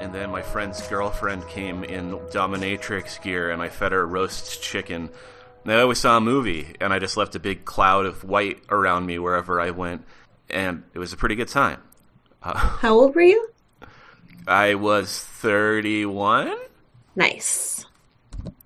And then my friend's girlfriend came in dominatrix gear, and I fed her roast chicken. And I always saw a movie, and I just left a big cloud of white around me wherever I went, and it was a pretty good time. Uh, How old were you? I was 31, Nice.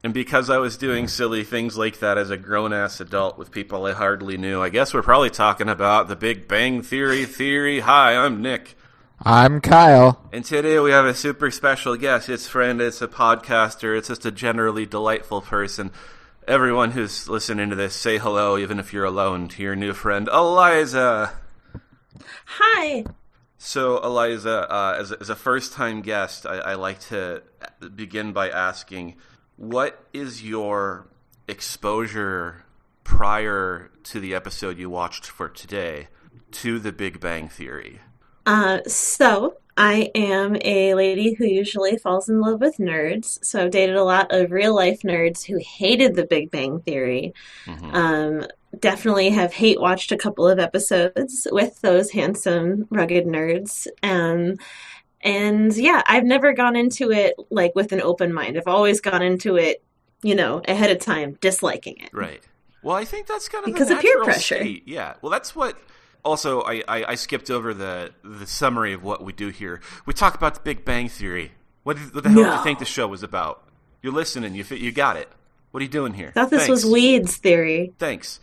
and because I was doing silly things like that as a grown ass adult with people I hardly knew, I guess we're probably talking about the Big Bang Theory theory. Hi, I'm Nick. I'm Kyle. And today we have a super special guest. It's friend, it's a podcaster, it's just a generally delightful person. Everyone who's listening to this, say hello, even if you're alone, to your new friend, Eliza. Hi. So, Eliza, uh, as, as a first time guest, I, I like to begin by asking what is your exposure prior to the episode you watched for today to the Big Bang Theory? Uh, so I am a lady who usually falls in love with nerds. So I've dated a lot of real life nerds who hated the Big Bang Theory. Um, definitely have hate watched a couple of episodes with those handsome, rugged nerds. Um, and yeah, I've never gone into it like with an open mind. I've always gone into it, you know, ahead of time, disliking it. Right. Well, I think that's kind of Because the of peer pressure. state. Yeah. Well, that's what. Also, I, I, I skipped over the the summary of what we do here. We talk about the Big Bang Theory. What, what the hell do No. you think the show was about? You're listening. You you got it. What are you doing here? Thought this was Thanks. Weed's theory. Thanks.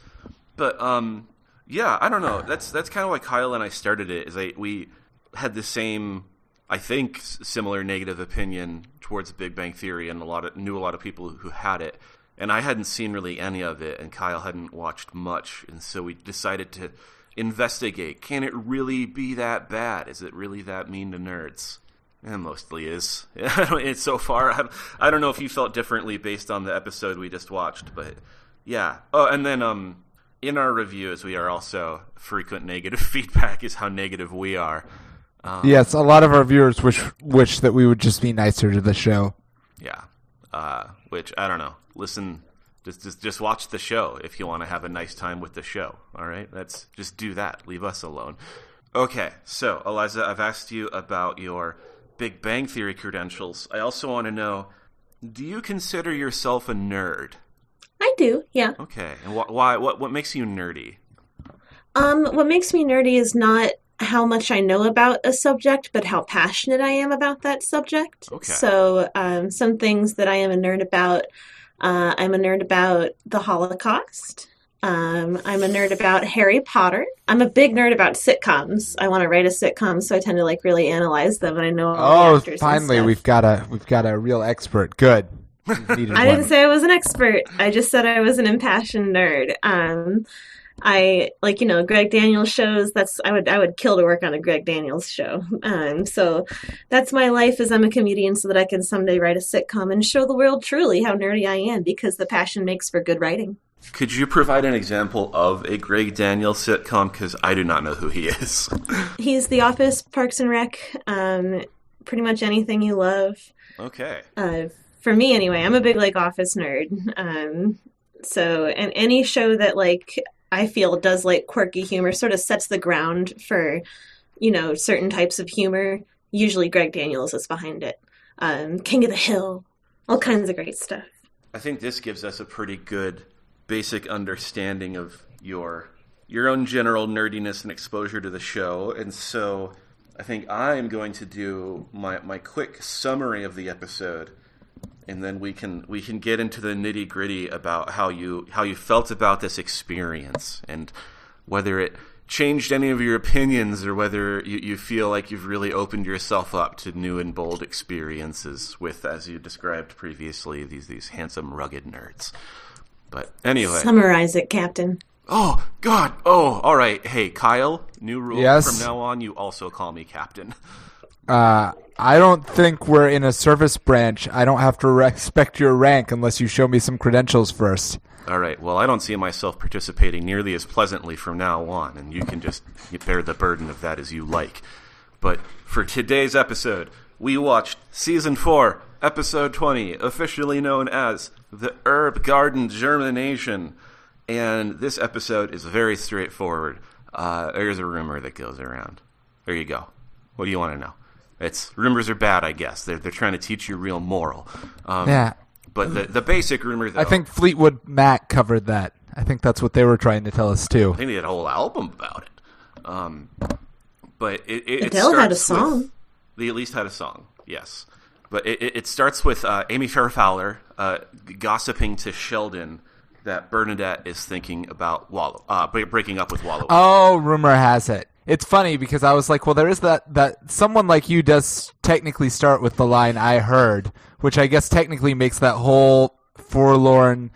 But um, yeah, I don't know. That's that's kind of why Kyle and I started it. Is I we had the same, I think, similar negative opinion towards Big Bang Theory, and a lot of knew a lot of people who had it, and I hadn't seen really any of it, and Kyle hadn't watched much, and so we decided to investigate. Can it really be that bad? Is it really that mean to nerds? It mostly is. It's so far. I, I don't know if you felt differently based on the episode we just watched, but yeah. Oh, and then um, in our reviews, we are also frequent negative feedback is how negative we are. Yes, a lot of our viewers wish wish that we would just be nicer to the show. Yeah. Uh, which I don't know. Listen, just just just watch the show if you want to have a nice time with the show. All right, that's just do that. Leave us alone. Okay, so Eliza, I've asked you about your Big Bang Theory credentials. I also want to know: Do you consider yourself a nerd? I do, yeah. Okay, and wh- why? What what makes you nerdy? Um, what makes me nerdy is not how much I know about a subject, but how passionate I am about that subject. Okay. So, um, some things that I am a nerd about, uh, I'm a nerd about the Holocaust. Um, I'm a nerd about Harry Potter. I'm a big nerd about sitcoms. I want to write a sitcom, so I tend to like really analyze them, and I know all the Oh, actors and finally, stuff. we've got a we've got a real expert. Good. We've needed I didn't say I was an expert. I just said I was an impassioned nerd. Um, I like you know Greg Daniels shows. That's I would I would kill to work on a Greg Daniels show. Um, so that's my life as I'm a comedian, so that I can someday write a sitcom and show the world truly how nerdy I am because the passion makes for good writing. Could you provide an example of a Greg Daniels sitcom? Because I do not know who he is. He's The Office, Parks and Rec, um, pretty much anything you love. okay. uh, for me anyway, I'm a big like Office nerd. Um, so and any show that like I feel does like quirky humor sort of sets the ground for you know certain types of humor. Usually Greg Daniels is behind it. Um, King of the Hill, all kinds of great stuff. I think this gives us a pretty good basic understanding of your your own general nerdiness and exposure to the show. And so I think I'm going to do my, my quick summary of the episode and then we can we can get into the nitty gritty about how you how you felt about this experience and whether it changed any of your opinions or whether you, you feel like you've really opened yourself up to new and bold experiences with as you described previously these these handsome rugged nerds. But anyway. Summarize it, Captain. oh god. Oh all right. Hey kyle new rule Yes? from now on you also call me captain Uh, I don't think we're in a service branch. I don't have to respect your rank unless you show me some credentials first. All right. Well, I don't see myself participating nearly as pleasantly from now on, and you can just bear the burden of that as you like. But for today's episode, we watched season four, episode 20, officially known as The Herb Garden Germination. And this episode is very straightforward. Uh, there's a rumor that goes around. There you go. What do you want to know? It's rumors are bad, I guess. They're they're trying to teach you real moral. Um, Yeah. But the the basic rumor, though, I think Fleetwood Mac covered that. I think that's what they were trying to tell us too. I think they had a whole album about it. Um, but it, it, it Adele had a starts with- song. they at least had a song, yes. But it, it, it starts with uh, Amy Farrah Fowler uh, gossiping to Sheldon that Bernadette is thinking about Wallow, uh, breaking up with Wallow. Oh, rumor has it. It's funny because I was like, well, there is that that someone like you does technically start with the line "I heard," which I guess technically makes that whole forlorn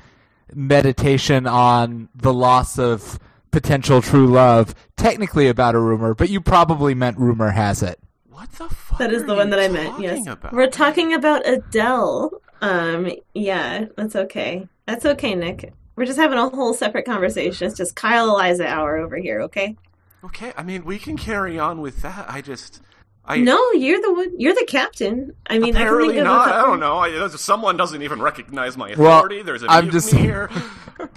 meditation on the loss of potential true love technically about a rumor, but you probably meant rumor has it. what the fuck? That is are the one that I meant. Yes, about? we're talking about Adele. Um, yeah, that's okay. That's okay, Nick. We're just having a whole separate conversation. It's just Kyle Eliza hour over here. Okay. Okay, I mean we can carry on with that. I just, I No, you're the one. You're the captain. I mean, I can apparently think of a not. I couple- don't know. I, someone doesn't even recognize my Well, authority. There's a I'm just- here.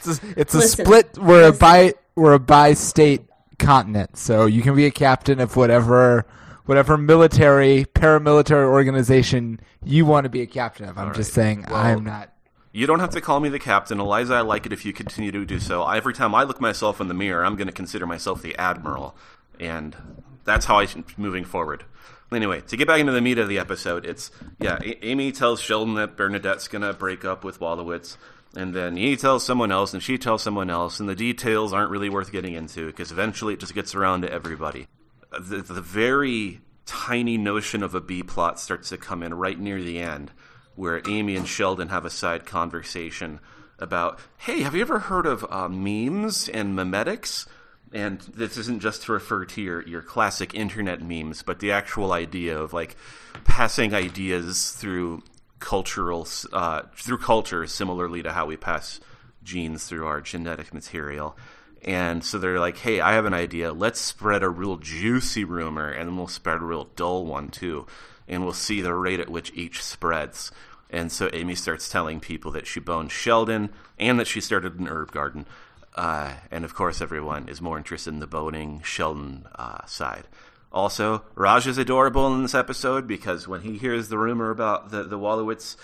It's a, it's a split. We're a listen. bi we're a bi-state continent, so you can be a captain of whatever whatever military paramilitary organization you want to be a captain of. I'm just right. saying Well, I'm not. You don't have to call me the captain, Eliza. I like it if you continue to do so. Every time I look myself in the mirror, I'm going to consider myself the admiral, and that's how I'm moving forward. Anyway, to get back into the meat of the episode, it's yeah. A- Amy tells Sheldon that Bernadette's going to break up with Wolowitz, and then he tells someone else, and she tells someone else, and the details aren't really worth getting into because eventually it just gets around to everybody. The, the very tiny notion of a B plot starts to come in right near the end, where Amy and Sheldon have a side conversation about, hey, have you ever heard of uh, memes and memetics? And this isn't just to refer to your, your classic internet memes, but the actual idea of like passing ideas through cultural uh, through culture, similarly to how we pass genes through our genetic material. And so they're like, hey, I have an idea. Let's spread a real juicy rumor, and then we'll spread a real dull one too. And we'll see the rate at which each spreads. And so Amy starts telling people that she boned Sheldon and that she started an herb garden. Uh, and of course, everyone is more interested in the boning Sheldon uh, side. Also, Raj is adorable in this episode because when he hears the rumor about the, the Wolowitz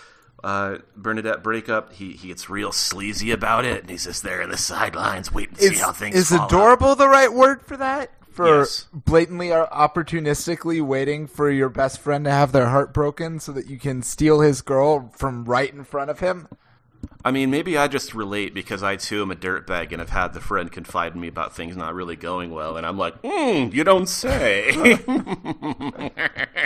uh, Bernadette breakup, he, he gets real sleazy about it, and he's just there in the sidelines waiting to see how things is fall out. adorable the right word for that? For Yes. blatantly or opportunistically waiting for your best friend to have their heart broken so that you can steal his girl from right in front of him? I mean, maybe I just relate because I too am a dirtbag and have had the friend confide in me about things not really going well, and I'm like, hmm, you don't say.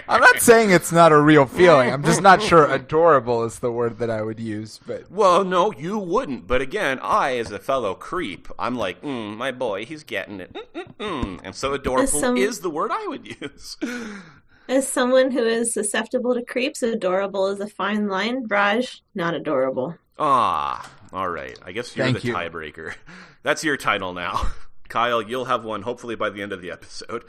I'm not saying it's not a real feeling. I'm just not sure adorable is the word that I would use. But well, no, you wouldn't. But again, I, as a fellow creep, I'm like, mm, my boy, he's getting it. Mm-mm-mm. And so adorable some- is the word I would use. As someone who is susceptible to creeps, adorable is a fine line. Raj, not adorable. Ah, all right. I guess you're Thank the you. tiebreaker. That's your title now. Kyle, you'll have one hopefully by the end of the episode.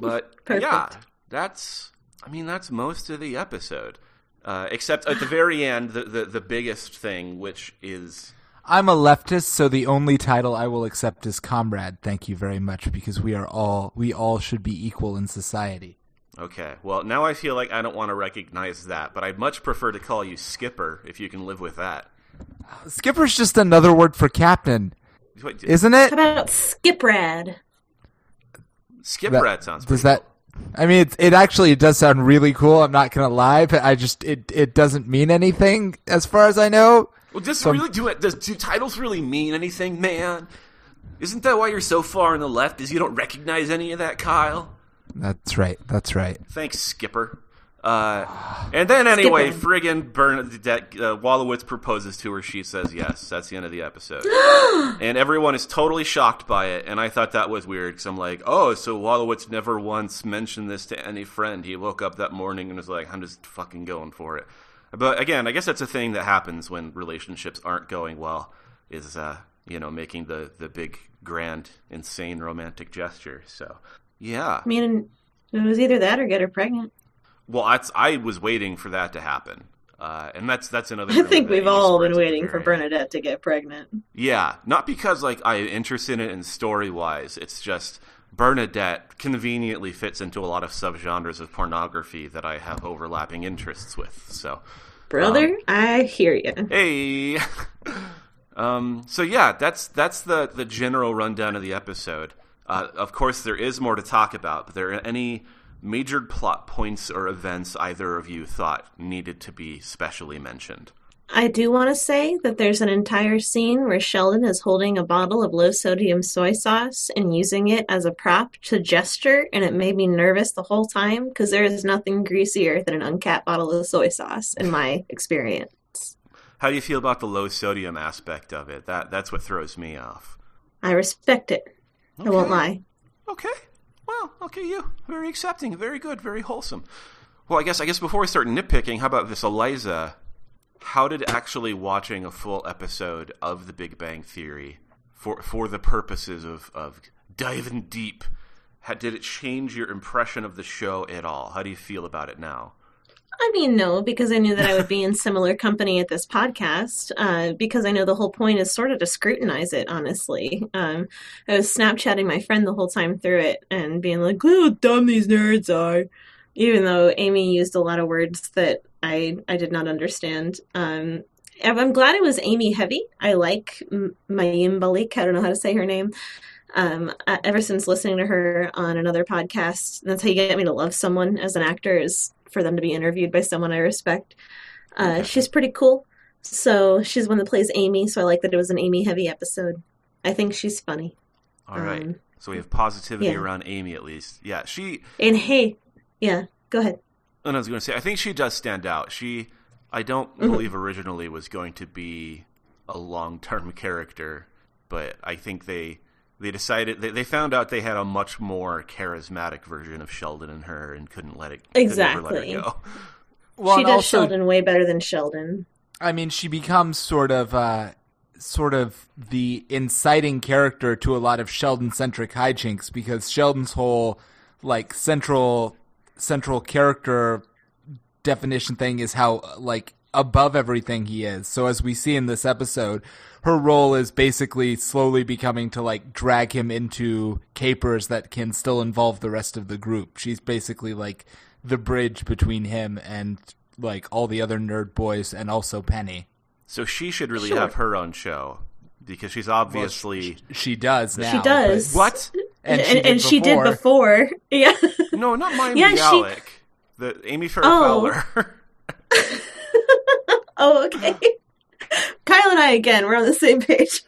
But yeah, that's I mean that's most of the episode. Uh, except at the very end, the, the the biggest thing, which is I'm a leftist, so the only title I will accept is comrade. Thank you very much, because we are all we all should be equal in society. okay. Well, now I feel like I don't want to recognize that, but I'd much prefer to call you Skipper if you can live with that. Skipper's just another word for captain, Wait, isn't it? How about Skiprad? Skiprad That- Rat sounds does pretty that? I mean, it, it actually it does sound really cool. I'm not gonna lie, but I just it it doesn't mean anything as far as I know. Well, does Some- really do it? Does do titles really mean anything, man? Isn't that why you're so far on the left? Is you don't recognize any of that, Kyle? That's right. That's right. Thanks, Skipper. Uh, and then anyway, Skipper. friggin' Bernadette uh, Wolowitz proposes to her. She says yes. That's the end of the episode. and everyone is totally shocked by it. And I thought that was weird because I'm like, oh, so Wolowitz never once mentioned this to any friend. He woke up that morning and was like, I'm just fucking going for it. But again, I guess that's a thing that happens when relationships aren't going well. Is uh, you know making the the big grand insane romantic gesture. So yeah. I mean, it was either that or get her pregnant. Well, that's I was waiting for that to happen, uh, and that's that's another. I think we've all been waiting for. Bernadette to get pregnant. Yeah, not because like I'm interested in it in story wise. It's just Bernadette conveniently fits into a lot of subgenres of pornography that I have overlapping interests with. So, Brother, Um, I hear you. hey, um, so yeah, that's that's the the general rundown of the episode. Uh, of course, there is more to talk about. But there are any major plot points or events either of you thought needed to be specially mentioned? I do want to say that there's an entire scene where Sheldon is holding a bottle of low sodium soy sauce and using it as a prop to gesture, and it made me nervous the whole time because there is nothing greasier than an uncapped bottle of soy sauce, in my experience. How do you feel about the low sodium aspect of it? That that's what throws me off. I respect it. I won't lie. Okay. Well, okay, you very accepting, very good, very wholesome. Well, I guess I guess before we start nitpicking, how about this, Eliza? How did actually watching a full episode of The Big Bang Theory for for the purposes of of diving deep, how, did it change your impression of the show at all? How do you feel about it now? I mean, no, because I knew that I would be in similar company at this podcast. Uh, because I know the whole point is sort of to scrutinize it. Honestly, um, I was Snapchatting my friend the whole time through it and being like, "Look how dumb these nerds are," even though Amy used a lot of words that I I did not understand. Um, I'm glad it was Amy heavy. I like Mayim Balik. I don't know how to say her name. Um, ever since listening to her on another podcast, that's how you get me to love someone as an actor is for them to be interviewed by someone I respect. Uh, she's pretty cool. So she's the one that plays Amy. So I like that it was an Amy heavy episode. I think she's funny. All right. Um, So we have positivity yeah. around Amy at least. Yeah, she And hey, yeah, go ahead. And I was going to say, I think she does stand out. She, I don't Mm-hmm. believe originally was going to be a long-term character, but I think they they decided they, they found out they had a much more charismatic version of Sheldon in her and couldn't let it couldn't let her Exactly. go. Well, she does also, Sheldon way better than Sheldon. I mean, she becomes sort of, uh, sort of the inciting character to a lot of Sheldon-centric hijinks because Sheldon's whole like central central character definition thing is how like above everything he is. So as we see in this episode, her role is basically slowly becoming to like drag him into capers that can still involve the rest of the group. She's basically like the bridge between him and like all the other nerd boys and also Penny. So she should really Sure. have her own show because she's obviously She does now. She does. what? And, and she did and she did before. before. Yeah. No, not Mayim Yeah, she- The Amy Farrah Oh. Fowler. oh, okay. Kyle and I again, we're on the same page.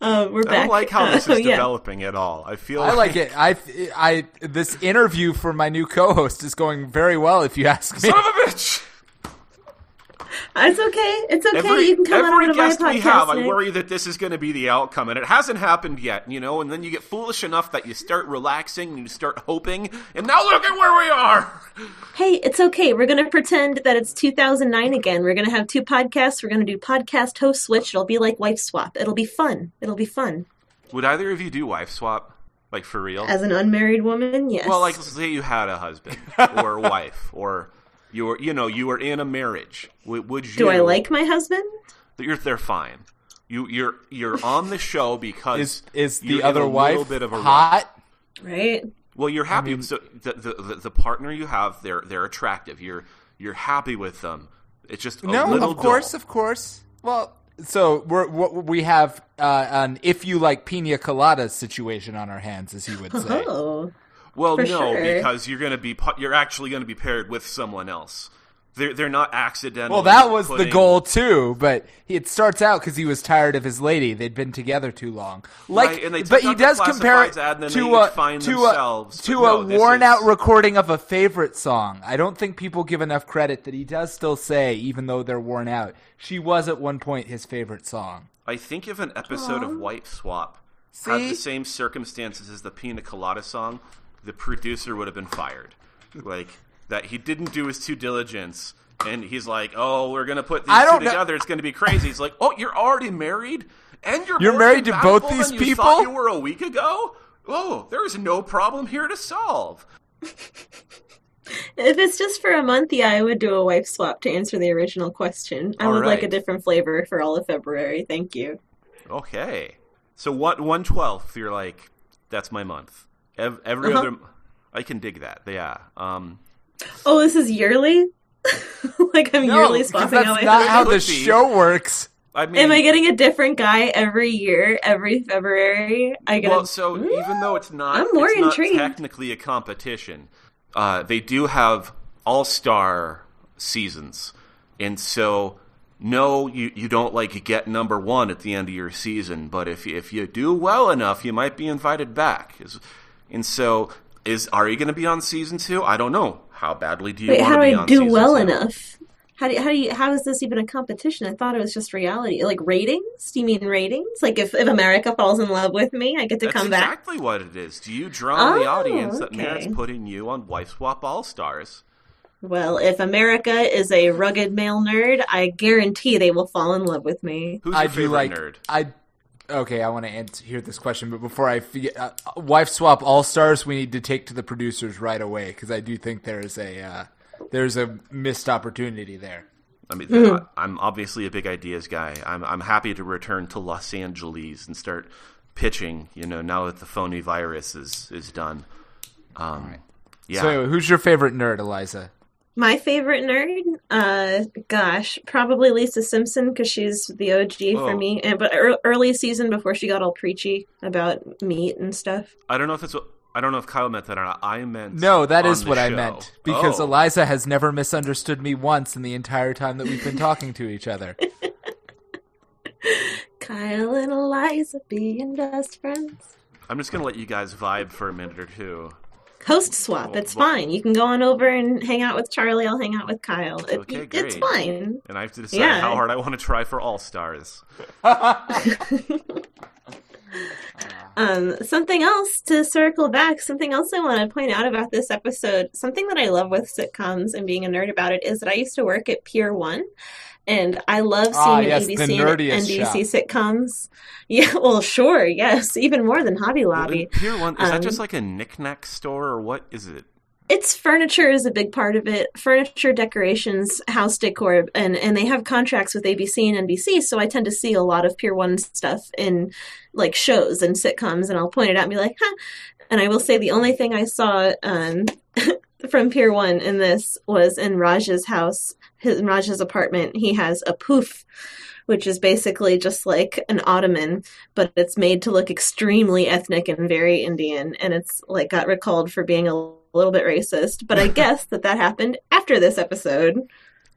uh, we're back. I don't like how this Uh, is yeah. developing at all. I feel like I like it. I, I, this interview for my new co-host is going very well, if you ask me. Son of a bitch! It's okay. It's okay. Every, you can come on every my guest podcast. we have, I worry that this is going to be the outcome, and it hasn't happened yet, you know. And then you get foolish enough that you start relaxing and you start hoping, and now look at where we are. Hey, it's okay. We're going to pretend that it's 2009 again. We're going to have two podcasts. We're going to do podcast host switch. It'll be like wife swap. It'll be fun. It'll be fun. Would either of you do wife swap, like for real? As an unmarried woman, yes. well, like say you had a husband or a wife, or you were, you know, you were in a marriage. Would, would you? do I like my husband? You're, they're fine. You, you're, you're on the show because Is is the you're in other a wife little bit of a rut. hot? Right? Well, you're happy. so the, the the the partner you have, they're they're attractive. You're you're happy with them. It's just a No, little of course, dull. of course. Well, so we're, what we have uh, an if you like pina colada situation on our hands, as he would say. Oh. Well, for no, sure. because you're gonna be you're actually gonna be paired with someone else. They're they're not accidental. Well, that was the goal too, but it starts out because he was tired of his lady. They'd been together too long. Like, Right, and they but he does compare it classifieds ad, and then to a find to themselves, a to but no, a this worn out recording of a favorite song. I don't think people give enough credit that he does still say, even though they're worn out. She was at one point his favorite song. I think if an episode of Wife Swap had the same circumstances as the Pina Colada song, the producer would have been fired. Like that, he didn't do his due diligence, and he's like, "Oh, we're gonna put these I two don't know- together. It's gonna be crazy." He's like, "Oh, you're already married, and you're You're married to both these than you thought people? you were a week ago. Oh, there is no problem here to solve." If it's just for a month, yeah, I would do a wife swap to answer the original question. I All would like a different flavor for all of February. Thank you. Okay. So what one twelfth? You're like, that's my month. Ev- every Uh-huh. other, I can dig that. Yeah. Um. Oh, this is yearly? like I'm No, yearly because swapping that's out my not how the show works. I mean, Am I getting a different guy every year, every February? I get well, a... so even though it's not, I'm more it's not intrigued. technically a competition. Uh, they do have all star seasons, and so no, you you don't like get number one at the end of your season. But if if you do well enough, you might be invited back. Is- And so, is are you going to be on season two? I don't know. How badly do you Wait, want how to do be I on do season well two? enough? How do you, how do you how is this even a competition? I thought it was just reality. Like ratings? Do you mean ratings? Like if, if America falls in love with me, I get to That's come back. exactly what it is. Do you draw the Oh, audience that okay. merits putting you on Wife Swap All Stars? Well, if America is a rugged male nerd, I guarantee they will fall in love with me. Who's I your do favorite like. nerd? I okay. I want to answer hear this question, but before I forget, uh, wife swap all stars. We need to take to the producers right away because I do think there is a uh, there's a missed opportunity there. I mean, Hmm. I, I'm obviously a big ideas guy. I'm I'm happy to return to Los Angeles and start pitching. You know, now that the phony virus is is done. Um, yeah, So, who's your favorite nerd, Eliza? My favorite nerd, uh, gosh, probably Lisa Simpson because she's the OG for Oh. me. And but ear- early season before she got all preachy about meat and stuff. I don't know if that's what I don't know if Kyle meant that or not. I meant No, that on is the what I meant because Oh. Eliza has never misunderstood me once in the entire time that we've been talking to each other. Kyle and Eliza being best friends. I'm just gonna let you guys vibe for a minute or two. Host swap, oh, it's fine. You can go on over and hang out with Charlie. I'll hang out with Kyle. It, Okay, it's fine. And I have to decide Yeah. how hard I want to try for All Stars. Um, something else to circle back, something else I want to point out about this episode, something that I love with sitcoms and being a nerd about it is that I used to work at Pier One, and I love seeing Ah, yes, ABC and NBC sitcoms. Yeah, well, sure, yes, even more than Hobby Lobby. Pier One is that Um, just like a knickknack store or what is it? It's furniture is a big part of it. Furniture, decorations, house decor, and and they have contracts with ABC and NBC, so I tend to see a lot of Pier One stuff in like shows and sitcoms, and I'll point it out and be like, "Huh." And I will say the only thing I saw um, from Pier One in this was in Raj's house, his in Raj's apartment. He has a poof, which is basically just like an ottoman, but it's made to look extremely ethnic and very Indian, and it's like got recalled for being a little bit racist. But I guess that that happened after this episode.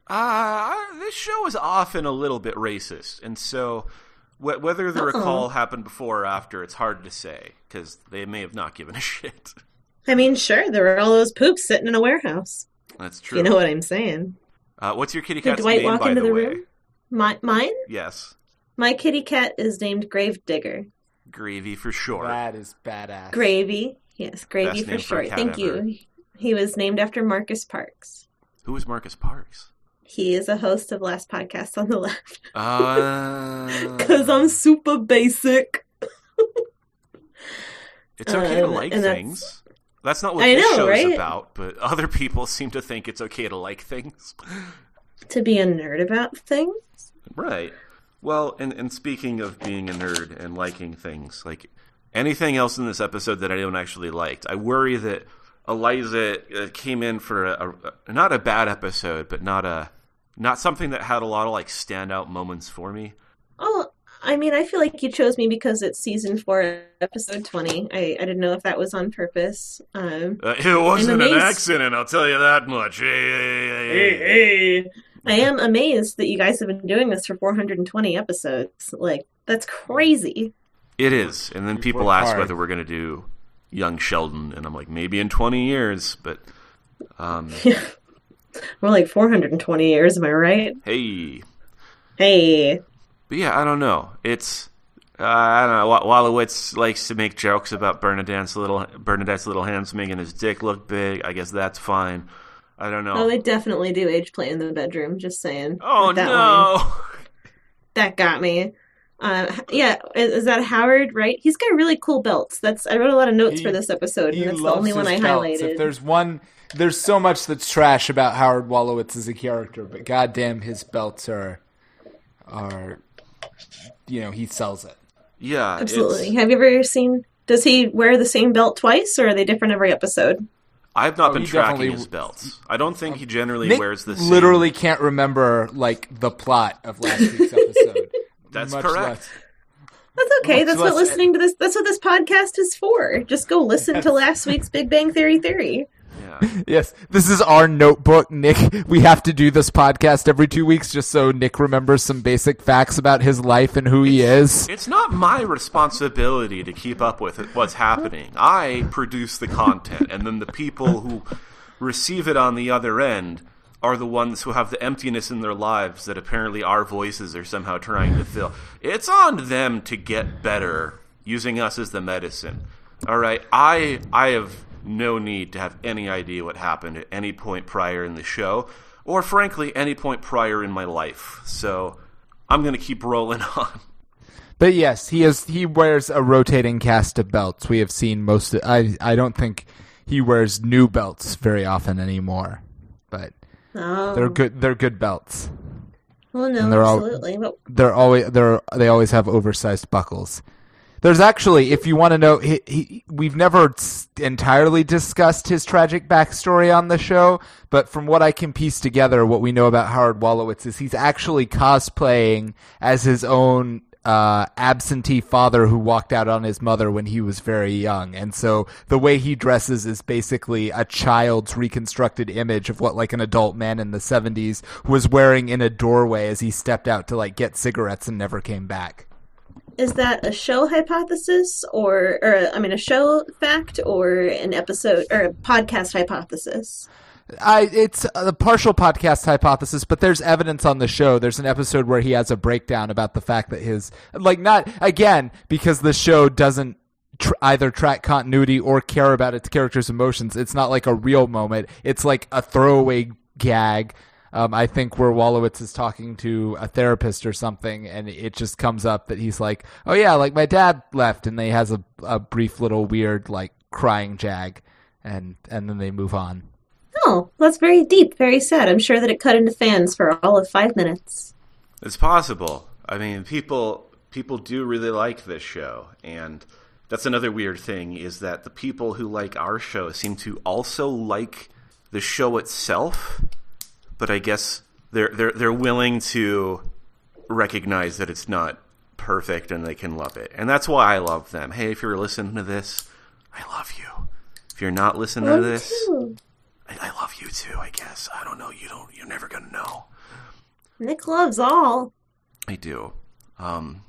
Uh, this show is often a little bit racist, and so wh- whether the Uh-oh. recall happened before or after, it's hard to say because they may have not given a shit. I mean, sure, there were all those poops sitting in a warehouse. That's true. You know what I'm saying? uh, what's your kitty Did cat's Dwight name, walk by into the, the way? room? My mine? Yes, My kitty cat is named Gravedigger. Gravy for sure. That is badass. Gravy. Yes, Gravy for short. Thank ever. you. He was named after Marcus Parks. Who is Marcus Parks? He is a host of Last Podcast on the Left. Uh, Because I'm super basic. it's okay to Um, like and that's- things. That's not what I this know, show's right? about, but other people seem to think it's okay to like things. To be a nerd about things. Right. Well, and and speaking of being a nerd and liking things, like anything else in this episode that anyone actually liked, I worry that Eliza uh, came in for a, a not a bad episode, but not a not something that had a lot of like standout moments for me. Oh, I mean, I feel like you chose me because it's season four, episode 20. I, I didn't know if that was on purpose. Um, Uh, it wasn't an accident, I'll tell you that much. Hey, hey, hey, hey. hey. I am amazed that you guys have been doing this for 420 episodes. Like, that's crazy. It is, and then people ask hard. whether we're going to do young Sheldon, and I'm like, maybe in 20 years, but um, We're like 420 years, am I right? hey. Hey. But yeah, I don't know. It's uh, I don't know. Wolowitz likes to make jokes about Bernadette's little Bernadette's little hands making his dick look big. I guess that's fine. I don't know. Oh, they definitely do age play in the bedroom, just saying. oh that no! line. That got me. Uh, yeah, is, is that Howard, right? He's got really cool belts. That's I wrote a lot of notes He- for this episode, He and that's the only one I his belts. highlighted. If there's one, there's so much that's trash about Howard Wolowitz as a character, but goddamn, his belts are are you know he sells it. Yeah, Absolutely. it's- Have you ever seen? Does he wear the same belt twice, or are they different every episode? I've not Oh, been tracking his belts. I don't think he generally Nick wears the same. literally can't remember like the plot of last week's episode. That's much correct. less- That's okay. Much That's what less- listening to this. That's what this podcast is for. Just go listen to last week's Big Bang Theory theory. Yeah. Yes, this is our notebook, Nick. We have to do this podcast every two weeks just so Nick remembers some basic facts about his life and who he is. It's not my responsibility to keep up with what's happening. I produce the content, and then the people who receive it on the other end are the ones who have the emptiness in their lives that apparently our voices are somehow trying to fill. It's on them to get better using us as the medicine. All right, I I have no need to have any idea what happened at any point prior in the show, or frankly, any point prior in my life. So I'm going to keep rolling on. But yes, he is. He wears a rotating cast of belts. We have seen most. Of, I I don't think he wears new belts very often anymore. But Oh, they're good. They're good belts. well, no, and they're all- absolutely. But They're always they're they always have oversized buckles. There's actually, if you want to know, he, he, we've never entirely discussed his tragic backstory on the show, but from what I can piece together, what we know about Howard Wolowitz is he's actually cosplaying as his own uh, absentee father who walked out on his mother when he was very young. And so the way he dresses is basically a child's reconstructed image of what like an adult man in the 70s was wearing in a doorway as he stepped out to like get cigarettes and never came back. is that a show hypothesis, or, or I mean, a show fact, or an episode or a podcast hypothesis? I it's a partial podcast hypothesis, but there's evidence on the show. There's an episode where he has a breakdown about the fact that his like not again because the show doesn't tr- either track continuity or care about its characters' emotions. It's not like a real moment. It's like a throwaway gag. Um, I think where Wolowitz is talking to a therapist or something, and it just comes up that he's like, "Oh yeah, like my dad left," and they has a a brief little weird like crying jag, and and then they move on. Oh, that's very deep, very sad. I'm sure that it cut into fans for all of five minutes. It's possible. I mean, people people do really like this show, and that's another weird thing is that the people who like our show seem to also like the show itself, but I guess they're they're they're willing to recognize that it's not perfect and they can love it. And that's why I love them. Hey, if you're listening to this, I love you. If you're not listening to oh, this, Ooh, I, I love you too, I guess. I don't know, you don't you're never gonna know. Nick loves all. I do. Um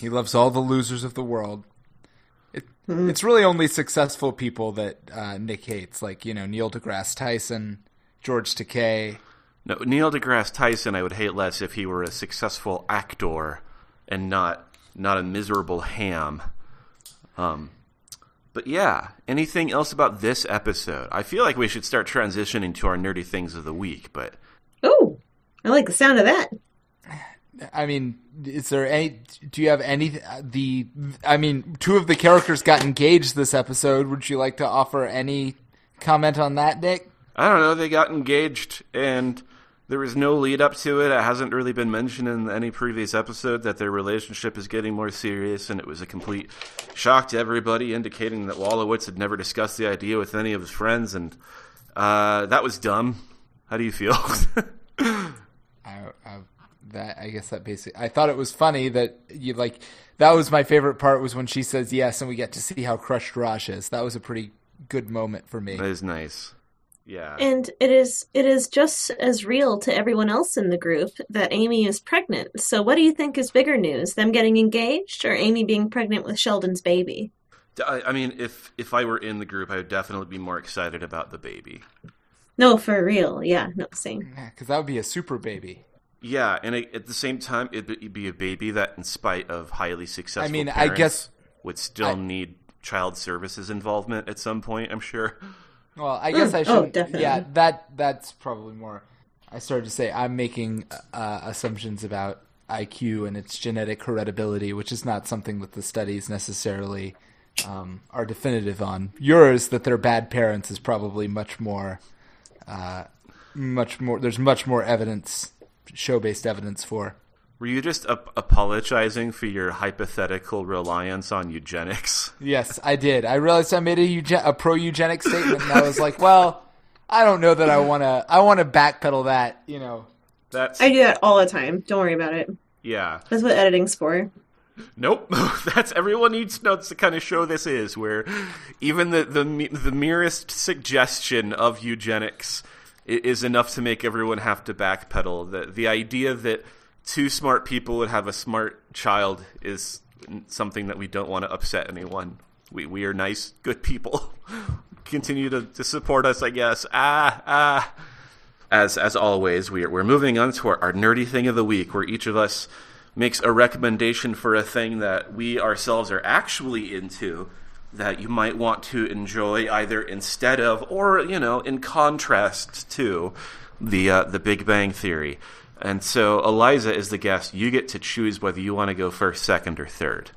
He loves all the losers of the world. It, It's really only successful people that uh, Nick hates, like you know Neil deGrasse Tyson, George Takei. No, Neil deGrasse Tyson, I would hate less if he were a successful actor and not not a miserable ham. Um, but yeah, anything else about this episode? I feel like we should start transitioning to our nerdy things of the week. But Oh, I like the sound of that. I mean, is there any? Do you have any? The I mean, two of the characters got engaged this episode. Would you like to offer any comment on that, Nick? I don't know. They got engaged, and there was no lead up to it. It hasn't really been mentioned in any previous episode that their relationship is getting more serious, and it was a complete shock to everybody, indicating that Wolowitz had never discussed the idea with any of his friends, and uh, that was dumb. How do you feel? I, I, that I guess that basically. I thought it was funny that you like. That was my favorite part was when she says yes, and we get to see how crushed Raj is. That was a pretty good moment for me. that is nice. Yeah. And it is it is just as real to everyone else in the group that Amy is pregnant. So what do you think is bigger news? Them getting engaged or Amy being pregnant with Sheldon's baby? I, I mean, if if I were in the group, I would definitely be more excited about the baby. No, for real. Yeah, no, same. Because that would be a super baby. Yeah, and it, at the same time, it'd be- be a baby that, in spite of highly successful, I mean, I guess- would still I- need child services involvement at some point. I'm sure. Well, I guess Mm, I oh, should. definitely. yeah, that that's probably more. I started to say I'm making uh, assumptions about IQ and its genetic heritability, which is not something that the studies necessarily um, are definitive on. Yours that they're bad parents is probably much more, uh, much more. There's much more evidence, show based evidence for. Were you just ap- apologizing for your hypothetical reliance on eugenics? Yes, I did. I realized I made a, euge- a pro eugenic statement, and I was like, well, I don't know that I want to. I want to backpedal that. You know, That's I do that all the time. Don't worry about it. yeah. That's what editing's for. Nope. That's everyone needs notes to know. That's the kind of show this is, where even the the the merest suggestion of eugenics is enough to make everyone have to backpedal. The the idea that two smart people would have a smart child is something that we don't want to upset anyone. We we are nice, good people. Continue to, to support us, I guess. Ah ah. As as always, we are, we're moving on to our, our nerdy thing of the week, where each of us makes a recommendation for a thing that we ourselves are actually into that you might want to enjoy either instead of or you know in contrast to the uh, the Big Bang Theory. And so Eliza is the guest. You get to choose whether you want to go first, second, or third.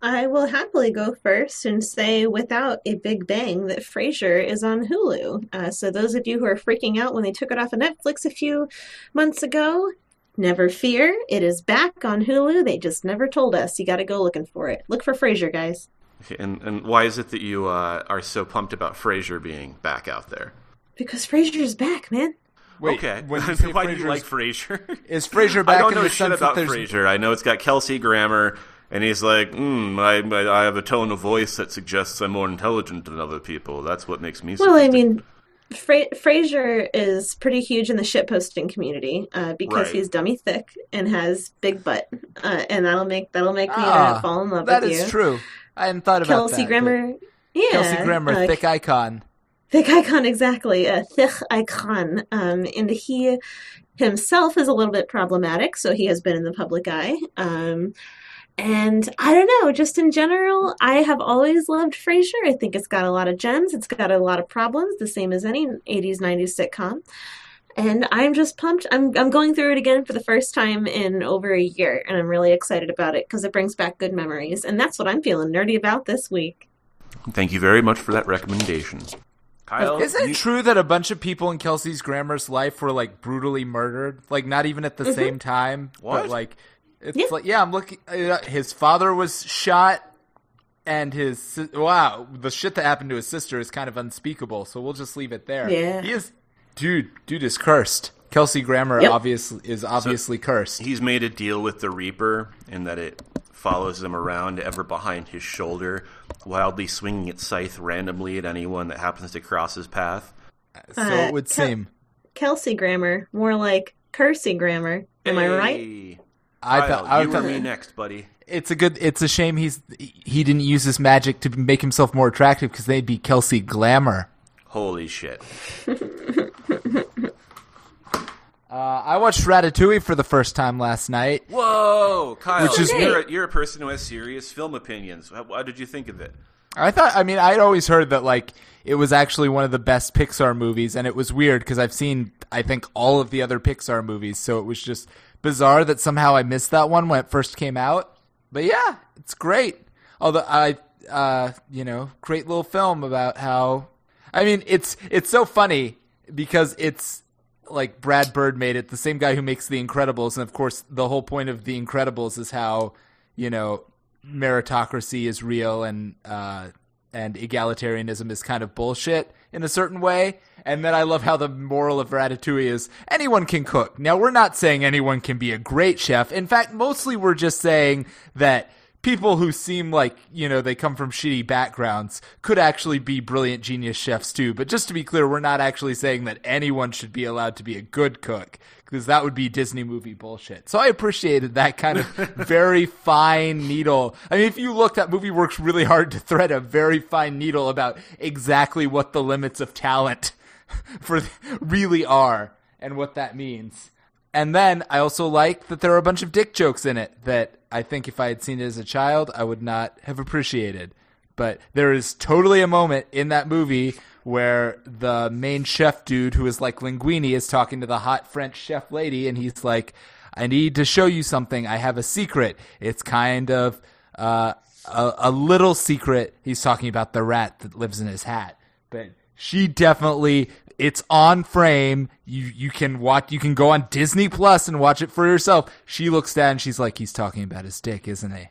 I will happily go first and say, without a big bang, that Frasier is on Hulu. Uh, so, those of you who are freaking out when they took it off of Netflix a few months ago, never fear. It is back on Hulu. They just never told us. You got to go looking for it. Look for Frasier, guys. And and why is it that you uh, are so pumped about Frasier being back out there? Because Frasier's back, man. Wait, okay, when you say why do you like Frasier? Is Frasier I don't in know the shit about there's Frasier. I know it's got Kelsey Grammer, and he's like, mm, I, I have a tone of voice that suggests I'm more intelligent than other people. That's what makes me. Well, I mean, Fra- Frasier is pretty huge in the shitposting community uh, because Right. he's dummy thick and has big butt, uh, and that'll make that'll make the Ah, internet fall in love That with is you. true. I hadn't thought about Kelsey that. Grammer, yeah, Kelsey Grammer, uh, thick icon. Thick icon, exactly, a thick icon, um, and he himself is a little bit problematic, so he has been in the public eye. Um, and I don't know, just in general, I have always loved Frasier. I think it's got a lot of gems. It's got a lot of problems, the same as any 80s, 90s sitcom. And I'm just pumped. I'm I'm going through it again for the first time in over a year, and I'm really excited about it because it brings back good memories. And that's what I'm feeling nerdy about this week. Thank you very much for that recommendation, Kyle. Isn't it you- true that a bunch of people in Kelsey's Grammer's life were like brutally murdered? Like not even at the same time, What? but like it's Yeah. like yeah, I'm looking. Uh, his father was shot, and his si- wow, the shit that happened to his sister is kind of unspeakable. So we'll just leave it there. Yeah. he is, dude. Dude is cursed. Kelsey Grammer Yep. obviously is obviously cursed. He's made a deal with the Reaper in that it follows him around ever behind his shoulder, wildly swinging its scythe randomly at anyone that happens to cross his path. so Uh, it would Kel- seem. Kelsey grammar, more like Kersey grammar. Am I right? I Kyle, thought I you thought or me next, buddy. it's a good. It's a shame he's he didn't use his magic to make himself more attractive because they'd be Kelsey Glamour. Holy shit! Uh, I watched Ratatouille for the first time last night. Whoa, Kyle! Which is- you're, a, you're a person who has serious film opinions. How, how did you think of it? I thought, I mean, I'd always heard that like it was actually one of the best Pixar movies, and it was weird because I've seen, I think, all of the other Pixar movies, so it was just bizarre that somehow I missed that one when it first came out. But yeah, it's great. Although I, uh, you know, great little film about how, I mean, it's it's so funny because it's like Brad Bird made it, the same guy who makes The Incredibles, and of course, the whole point of The Incredibles is how you know meritocracy is real and uh, and egalitarianism is kind of bullshit in a certain way. And then I love how the moral of Ratatouille is anyone can cook. Now we're not saying anyone can be a great chef. In fact, mostly we're just saying that people who seem like you know they come from shitty backgrounds could actually be brilliant genius chefs too. But just to be clear we're not actually saying that anyone should be allowed to be a good cook because that would be disney movie bullshit. So i appreciated that kind of very fine needle. I mean if you look that movie works really hard to thread a very fine needle about exactly what the limits of talent for really are and what that means. And then I also like that there are a bunch of dick jokes in it that I think if I had seen it as a child, I would not have appreciated. But there is totally a moment in that movie where the main chef dude, who is like Linguini, is talking to the hot French chef lady, and he's like, I need to show you something. I have a secret. It's kind of uh, a, a little secret. He's talking about the rat that lives in his hat, but she definitely it's on frame. You you can watch. You can go on Disney Plus and watch it for yourself. She looks down. and She's like, he's talking about his dick, isn't he?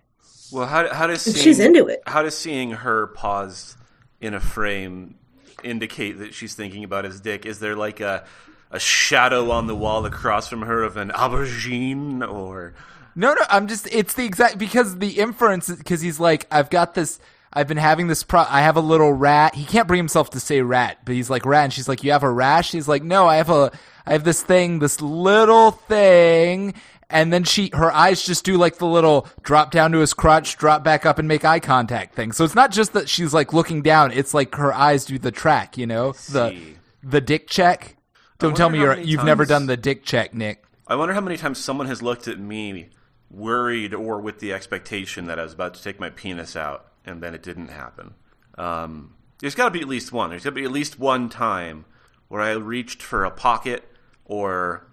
Well, how, how does seeing, She's into it. How does seeing her paused in a frame indicate that she's thinking about his dick? Is there like a a shadow on the wall across from her of an aubergine or? No, no. I'm just. It's the exact because the inference because he's like, I've got this. I've been having this pro. I have a little rat. He can't bring himself to say rat, but he's like rat. And she's like, you have a rash. He's like, no, I have a. I have this thing, this little thing. And then she, her eyes just do like the little drop down to his crotch, drop back up, and make eye contact thing. So it's not just that she's like looking down; it's like her eyes do the track. You know, the the dick check. Don't tell me you're you've never done the dick check, Nick. I wonder how many times someone has looked at me worried or with the expectation that I was about to take my penis out, and then it didn't happen. Um, there's got to be at least one. There's got to be at least one time where I reached for a pocket or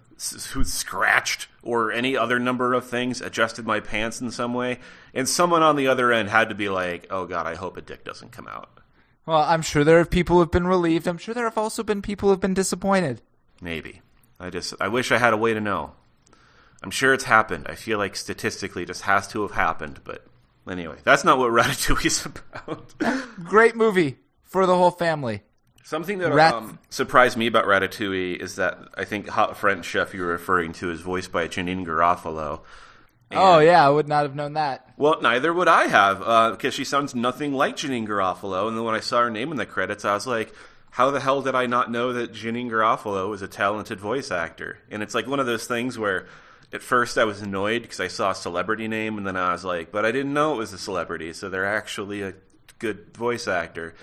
who's scratched or any other number of things, adjusted my pants in some way, and someone on the other end had to be like, "Oh God, I hope a dick doesn't come out." Well, I'm sure there are people who've been relieved. I'm sure there have also been people who've been disappointed. Maybe. I just I wish I had a way to know. I'm sure it's happened. I feel like statistically it just has to have happened, but anyway, that's not what Ratatouille is about. Great movie for the whole family. Something that Rat- um, surprised me about Ratatouille is that I think Hot French Chef you're referring to is voiced by Janeane Garofalo. Oh yeah, I would not have known that. Well, neither would I have, because she sounds nothing like Janeane Garofalo. And then when I saw her name in the credits, I was like, how the hell did I not know that Janeane Garofalo is a talented voice actor? And it's like one of those things where at first I was annoyed because I saw a celebrity name, and then I was like, but I didn't know it was a celebrity, so they're actually a good voice actor.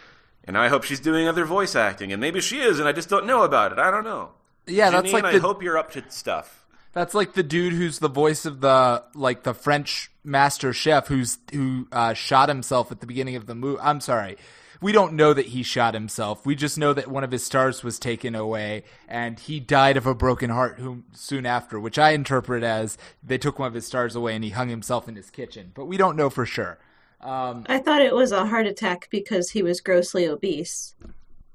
And I hope she's doing other voice acting, and maybe she is, and I just don't know about it. I don't know. Yeah, that's Janeane, like I hope you're up to stuff. That's like the dude who's the voice of the like the French master chef who's who uh, shot himself at the beginning of the movie. I'm sorry. We don't know that he shot himself. We just know that one of his stars was taken away and he died of a broken heart whom, soon after, which I interpret as they took one of his stars away and he hung himself in his kitchen. But we don't know for sure. Um, I thought it was a heart attack because he was grossly obese.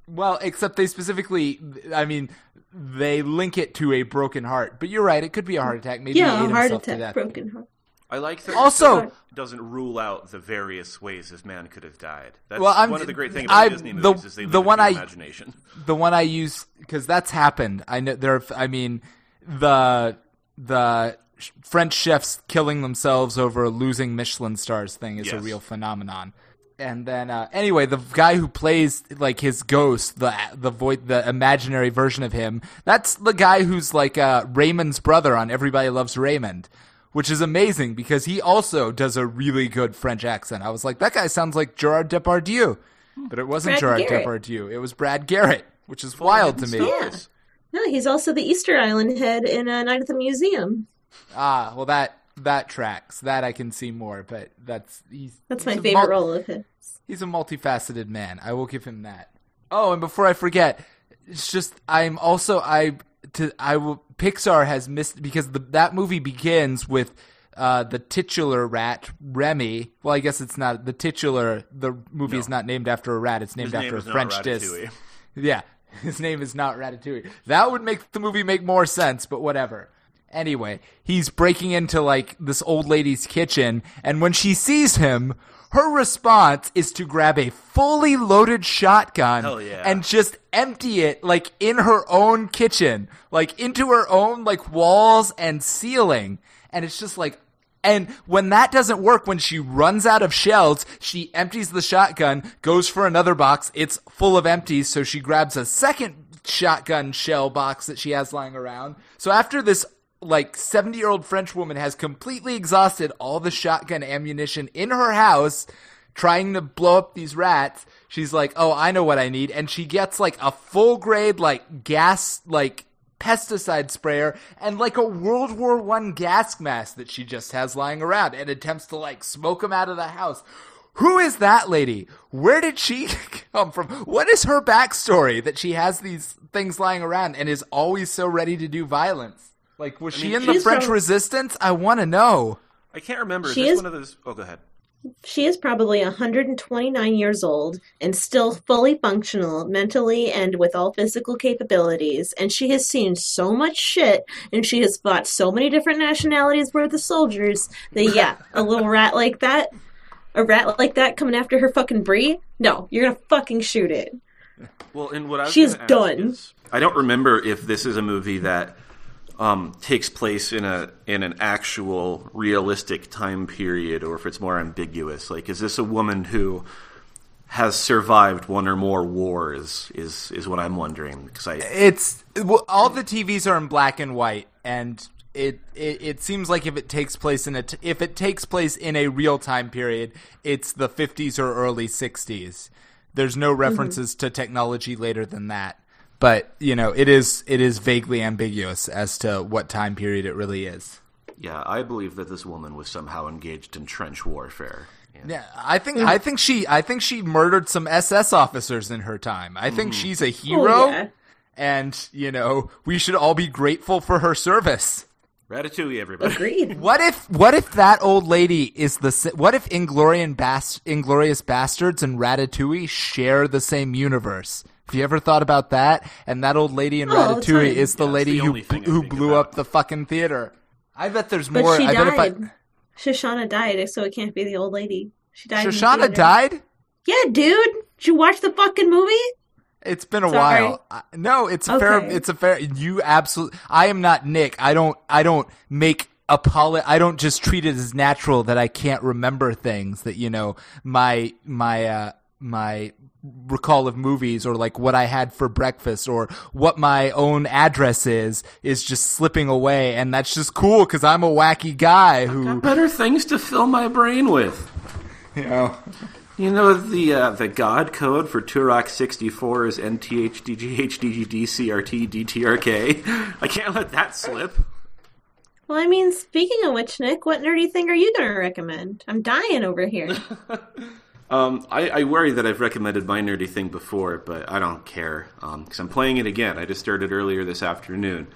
well, except they specifically, I mean, they link it to a broken heart. But you're right, it could be a heart attack. Maybe Yeah, a heart attack, broken heart. I like that. Also- doesn't rule out the various ways this man could have died. That's Well, I'm- one of the great things about I- Disney the- movies is they the one I- imagination. the one I use because that's happened. I know there. I mean, the the French chefs killing themselves over losing Michelin stars thing is a real phenomenon. And then uh, anyway, the guy who plays like his ghost, the the voice, the imaginary version of him, that's the guy who's like uh, Raymond's brother on Everybody Loves Raymond. Which is amazing because he also does a really good French accent. I was like, that guy sounds like Gerard Depardieu, but it wasn't Brad Gerard Garrett. Depardieu. It was Brad Garrett, which is wild to me. Yeah. No, he's also the Easter Island head in a Night at the Museum. Ah, well that that tracks. That I can see more, but that's he's That's he's my a favorite mul- role of his. He's a multifaceted man. I will give him that. Oh, and before I forget, it's just I'm also I to I will Pixar has missed because the, that movie begins with uh, the titular rat Remy. Well, I guess it's not the titular. The movie is not named after a rat. It's named His name after is a French dish. Yeah, his name is not Ratatouille. That would make the movie make more sense, but whatever. Anyway, he's breaking into like this old lady's kitchen, and when she sees him, her response is to grab a fully loaded shotgun yeah. and just empty it like in her own kitchen, like into her own like walls and ceiling. And it's just like and when that doesn't work, when she runs out of shells, she empties the shotgun, goes for another box. It's full of empties, so she grabs a second shotgun shell box that she has lying around. So after this, like, 70 year old French woman has completely exhausted all the shotgun ammunition in her house, trying to blow up these rats, she's like, oh, I know what I need. And she gets, like, a full grade, like, gas, like, pesticide sprayer and like a World War One gas mask that she just has lying around and attempts to like smoke them out of the house. Who is that lady? Where did she come from? What is her backstory that she has these things lying around and is always so ready to do violence? Like, was she mean, in the French from- Resistance? I want to know. I can't remember. Is She this is- one of those? Oh, go ahead. she is probably 129 years old and still fully functional mentally and with all physical capabilities. And she has seen so much shit and she has fought so many different nationalities worth of soldiers that, yeah, a little rat like that, a rat like that coming after her fucking Brie, no, you're gonna fucking shoot it. Well, and what I was She's gonna ask done. is- I don't remember if this is a movie that um, takes place in a in an actual realistic time period, or if it's more ambiguous. Like, is this a woman who has survived one or more wars? Is is what I'm wondering because I It's well, all the TVs are in black and white, and it, it it seems like if it takes place in a t- if it takes place in a real time period, it's the 50s or early 60s. There's no references to technology later than that, but you know it is it is vaguely ambiguous as to what time period it really is. yeah I believe that this woman was somehow engaged in trench warfare. Yeah, I think I think she I think she murdered some SS officers in her time. I think mm-hmm. she's a oh, hero, Oh, yeah. and you know we should all be grateful for her service. Ratatouille, everybody. Agreed. What if what if that old lady is the what if Inglorious Bas- Inglourious Basterds and Ratatouille share the same universe? Have you ever thought about that? And that old lady in Oh, Ratatouille time. is the Yeah, lady the who only thing I who blew about. up the fucking theater. I bet there's But more. she I bet if I died. Shoshana died, so it can't be the old lady. She died. in the Shoshana died. Yeah, dude. Did you watch the fucking movie? It's been a Sorry. while. I- No, it's a fair. It's a fair. You absolutely. I am not Nick. I don't. I don't make a apolo. I don't just treat it as natural that I can't remember things. That you know my my uh, my recall of movies or like what I had for breakfast or what my own address is is just slipping away, and that's just cool because I'm a wacky guy who Better things to fill my brain with. you know. You know the uh, the God code for Turok 64 is NTHDGHDGDCRT I can't let that slip. Well, I mean, speaking of which, Nick, what nerdy thing are you going to recommend? I'm dying over here. Um, I, I worry that I've recommended my nerdy thing before, but I don't care because I'm playing it again. I just started earlier this afternoon.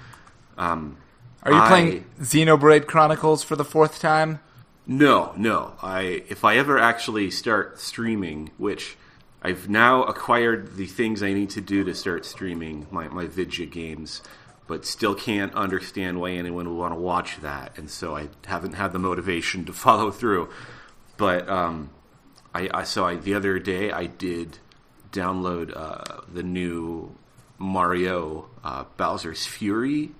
Um, Are you I- playing Xenoblade Chronicles for the fourth time? No, no. I if I ever actually start streaming, which I've now acquired the things I need to do to start streaming my my Vidya games, but still can't understand why anyone would want to watch that, and so I haven't had the motivation to follow through. But um, I, I so I the other day I did download uh, the new Mario uh, Bowser's Fury.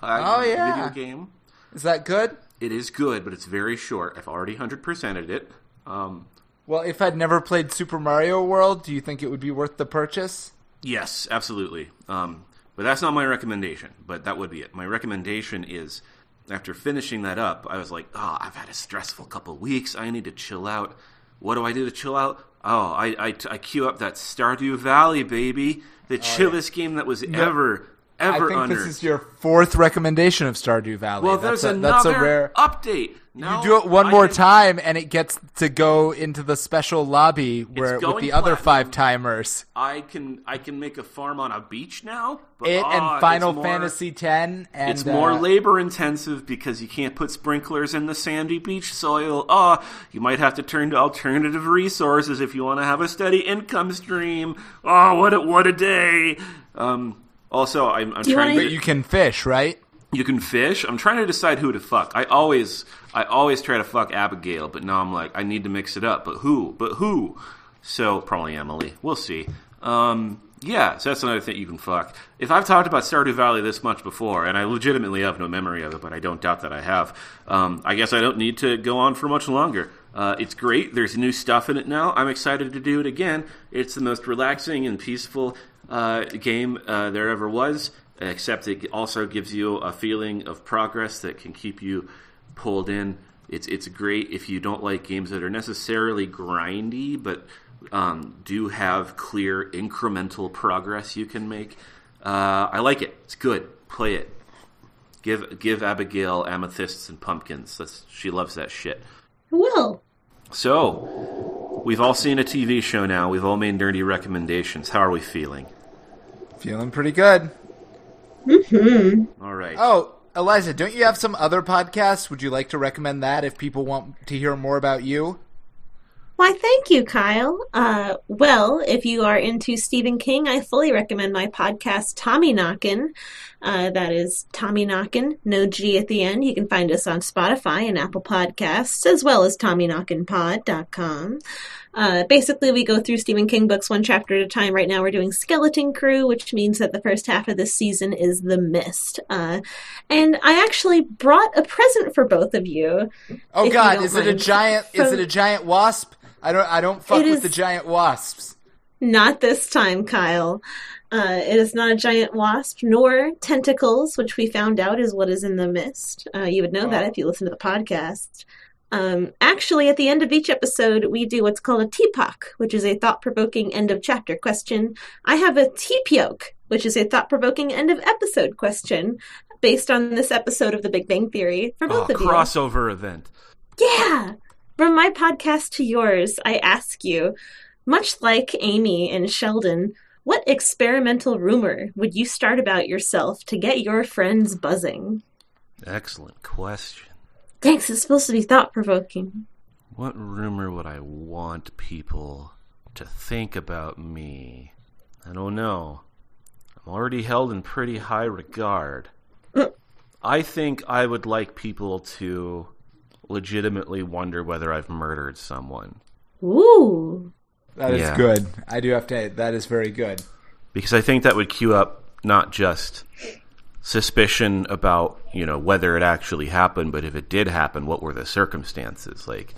Uh, Oh, yeah. video game. Is that good? It is good, but it's very short. I've already hundred percented it. Um, Well, if I'd never played Super Mario World, do you think it would be worth the purchase? yes, absolutely. Um, but that's not my recommendation. But that would be it. My recommendation is after finishing that up, I was like, oh, I've had a stressful couple weeks. I need to chill out. What do I do to chill out? Oh, I I, I queue up that Stardew Valley, baby, the oh, chillest game that was ever ever I think under. this is your fourth recommendation of Stardew Valley. well, that's there's a, another that's a rare. update. Now You do it one I more can- time, and it gets to go into the special lobby where with going the other platinum. five timers. I can I can make a farm on a beach now. But, It ah, and Final more- Fantasy X, and It's more uh, labor intensive because you can't put sprinklers in the sandy beach soil. Ah, you might have to turn to alternative resources if you want to have a steady income stream. Oh, what a what a day! Um, also, I'm, I'm trying wanna- to. But you can fish, right? You can fish. I'm trying to decide who to fuck. I always, I always try to fuck Abigail, but now I'm like, I need to mix it up. But who? But who? So probably Emily. We'll see. Um, yeah, so that's another thing you can fuck. If I've talked about Stardew Valley this much before, and I legitimately have no memory of it, but I don't doubt that I have, um, I guess I don't need to go on for much longer. Uh, it's great. There's new stuff in it now. I'm excited to do it again. It's the most relaxing and peaceful uh, game uh, there ever was except it also gives you a feeling of progress that can keep you pulled in. It's it's great if you don't like games that are necessarily grindy, but um, do have clear incremental progress you can make. Uh, I like it. It's good. Play it. Give give Abigail amethysts and pumpkins. That's, she loves that shit. I will. So we've all seen a TV show now. We've all made nerdy recommendations. How are we feeling? Feeling pretty good. All right. Oh, Eliza, don't you have some other podcasts? Would you like to recommend that if people want to hear more about you? Why, thank you, Kyle. Uh, well, if you are into Stephen King, I fully recommend my podcast, Tommy Knockin'. Uh, that is Tommy Knockin', no G at the end. You can find us on Spotify and Apple Podcasts, as well as TommyKnockinPod.com. Uh, basically, we go through Stephen King books one chapter at a time. Right now, we're doing Skeleton Crew, which means that the first half of this season is The Mist. Uh, and I actually brought a present for both of you. Oh you God, don't is it a mind. giant? Is it a giant wasp? I don't. I don't fuck with the giant wasps. Not this time, Kyle. Uh, it is not a giant wasp, nor tentacles, which we found out is what is in the mist. Uh, you would know that Oh. if you listen to the podcast. Um, actually, at the end of each episode, we do what's called a teapok, which is a thought provoking end of chapter question. I have a teapyoke, which is a thought provoking end of episode question based on this episode of The Big Bang Theory for Oh, both of you. crossover event. Yeah! From my podcast to yours, I ask you, much like Amy and Sheldon, what experimental rumor would you start about yourself to get your friends buzzing? Excellent question. Thanks, it's supposed to be thought provoking. What rumor would I want people to think about me? I don't know. I'm already held in pretty high regard. Mm. I think I would like people to legitimately wonder whether I've murdered someone. Ooh. That is Yeah. good. I do have to. That is very good. because I think that would cue up not just suspicion about you know whether it actually happened, but if it did happen, what were the circumstances? Like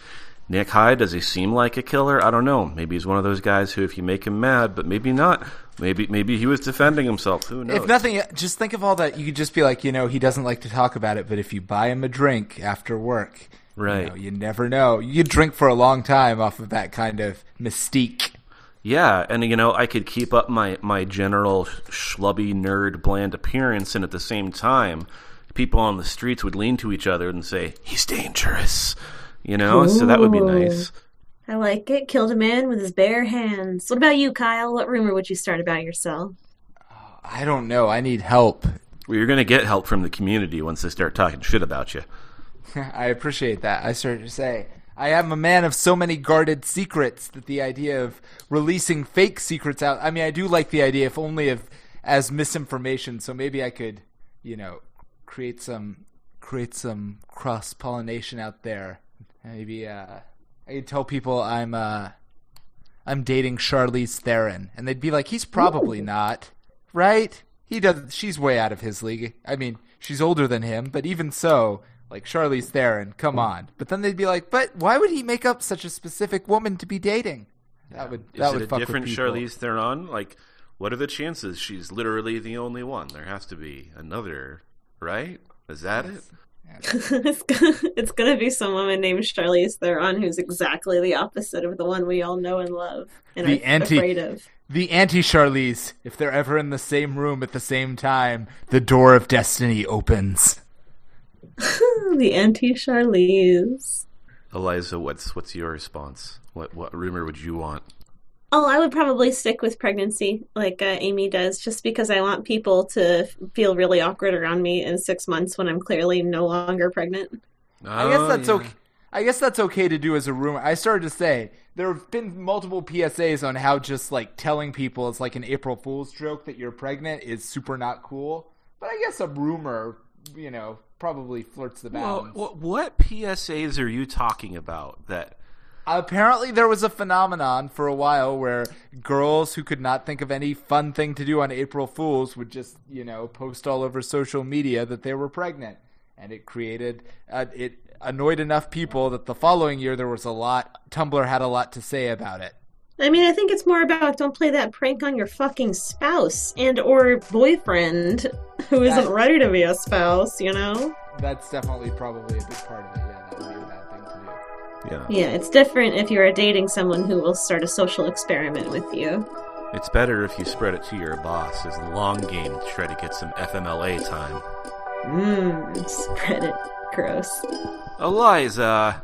Nick Hyde, does he seem like a killer? I don't know. Maybe he's one of those guys who, if you make him mad, but maybe not. Maybe maybe he was defending himself. Who knows? If nothing, just think of all that. You could just be like, you know, he doesn't like to talk about it, but if you buy him a drink after work, Right. You, know, you never know. You drink for a long time off of that kind of mystique. Yeah, and you know, I could keep up my my general schlubby nerd bland appearance, and at the same time, people on the streets would lean to each other and say, "He's dangerous," you know. So that would be nice. I like it. Killed a man with his bare hands. What about you, Kyle? What rumor would you start about yourself? I don't know. I need help. Well, you're going to get help from the community once they start talking shit about you. I appreciate that. I started to say, I am a man of so many guarded secrets that the idea of releasing fake secrets out. I mean, I do like the idea, if only of as misinformation. So maybe I could, you know, create some create some cross pollination out there. Maybe uh, I could tell people I'm uh, I'm dating Charlize Theron, and they'd be like, he's probably not, right? He does. She's way out of his league. I mean, she's older than him, but even so, like Charlize Theron, come hmm. on. But then they'd be like, but why would he make up such a specific woman to be dating? That would Is that it would a fuck different with people. Charlize Theron? Like, what are the chances she's literally the only one? There has to be another, right? Is that it? it's, gonna, it's gonna be some woman named Charlize Theron who's exactly the opposite of the one we all know and love and The are anti- afraid of. The anti Charlize, if they're ever in the same room at the same time, the door of destiny opens. the anti Charlize. Eliza, what's what's your response? What what rumor would you want? Oh, I would probably stick with pregnancy, like uh, Amy does, just because I want people to feel really awkward around me in six months when I'm clearly no longer pregnant. I guess Oh, that's yeah. okay. I guess that's okay to do as a rumor. I started to say there have been multiple PSAs on how just like telling people it's like an April Fool's joke that you're pregnant is super not cool. But I guess a rumor, you know, probably flirts the Well, what, what PSAs are you talking about? That Apparently, there was a phenomenon for a while where girls who could not think of any fun thing to do on April Fools would just, you know, post all over social media that they were pregnant, and it created uh, it annoyed enough people that the following year there was a lot. Tumblr had a lot to say about it. I mean, I think it's more about don't play that prank on your fucking spouse and or boyfriend who isn't ready to be a spouse, you know? That's definitely probably a big part of it. Yeah, that would be a bad thing to do. yeah, Yeah, it's different if you're dating someone who will start a social experiment with you. it's better if you spread it to your boss as the long game to try to get some FMLA time. Mmm, spread it. Gross. Eliza,